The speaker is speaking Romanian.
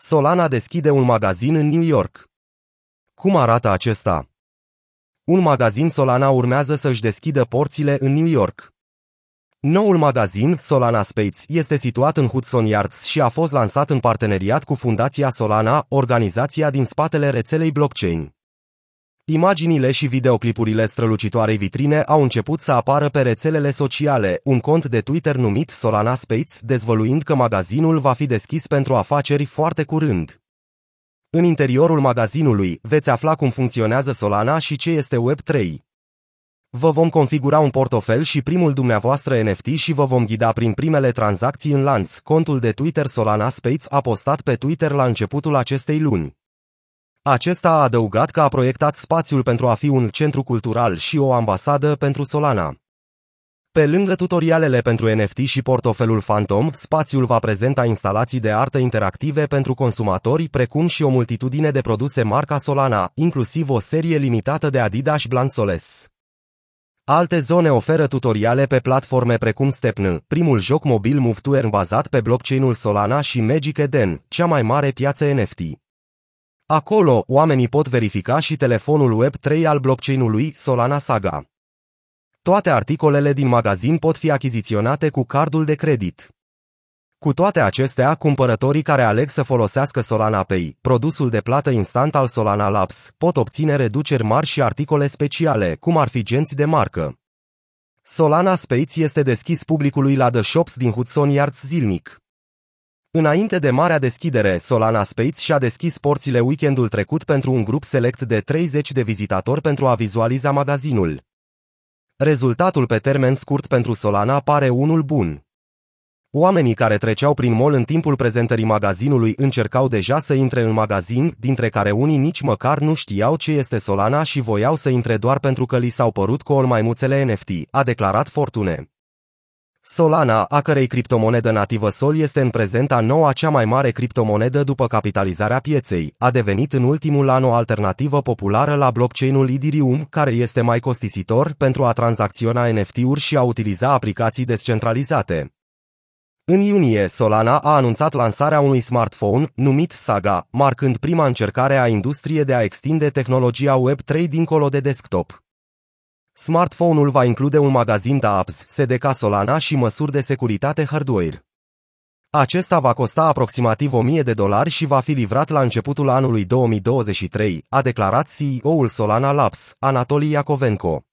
Solana deschide un magazin în New York. Cum arată acesta? Un magazin Solana urmează să-și deschidă porțile în New York. Noul magazin, Solana Space, este situat în Hudson Yards și a fost lansat în parteneriat cu Fundația Solana, organizația din spatele rețelei blockchain. Imaginile și videoclipurile strălucitoarei vitrine au început să apară pe rețelele sociale, un cont de Twitter numit Solana Space, dezvăluind că magazinul va fi deschis pentru afaceri foarte curând. În interiorul magazinului veți afla cum funcționează Solana și ce este Web3. Vă vom configura un portofel și primul dumneavoastră NFT și vă vom ghida prin primele tranzacții în lanț. Contul de Twitter Solana Space a postat pe Twitter la începutul acestei luni. Acesta a adăugat că a proiectat spațiul pentru a fi un centru cultural și o ambasadă pentru Solana. Pe lângă tutorialele pentru NFT și portofelul Phantom, spațiul va prezenta instalații de artă interactive pentru consumatori, precum și o multitudine de produse marca Solana, inclusiv o serie limitată de Adidas Blansoles. Alte zone oferă tutoriale pe platforme precum Stepn, primul joc mobil Move to Earn bazat pe blockchain-ul Solana și Magic Eden, cea mai mare piață NFT. Acolo, oamenii pot verifica și telefonul Web3 al blockchain-ului Solana Saga. Toate articolele din magazin pot fi achiziționate cu cardul de credit. Cu toate acestea, cumpărătorii care aleg să folosească Solana Pay, produsul de plată instant al Solana Labs, pot obține reduceri mari și articole speciale, cum ar fi genți de marcă. Solana Space este deschis publicului la The Shops din Hudson Yards zilnic. Înainte de marea deschidere, Solana Space și-a deschis porțile weekendul trecut pentru un grup select de 30 de vizitatori pentru a vizualiza magazinul. Rezultatul pe termen scurt pentru Solana pare unul bun. Oamenii care treceau prin mall în timpul prezentării magazinului încercau deja să intre în magazin, dintre care unii nici măcar nu știau ce este Solana și voiau să intre doar pentru că li s-au părut cool maimuțele NFT, a declarat Fortune. Solana, a cărei criptomonedă nativă Sol este în prezent a noua cea mai mare criptomonedă după capitalizarea pieței, a devenit în ultimul an o alternativă populară la blockchain-ul Ethereum, care este mai costisitor pentru a tranzacționa NFT-uri și a utiliza aplicații descentralizate. În iunie, Solana a anunțat lansarea unui smartphone, numit Saga, marcând prima încercare a industriei de a extinde tehnologia Web3 dincolo de desktop. Smartphone-ul va include un magazin de apps, SDK Solana și măsuri de securitate hardware. Acesta va costa aproximativ 1000 de dolari și va fi livrat la începutul anului 2023, a declarat CEO-ul Solana Labs, Anatolii Iacovenco.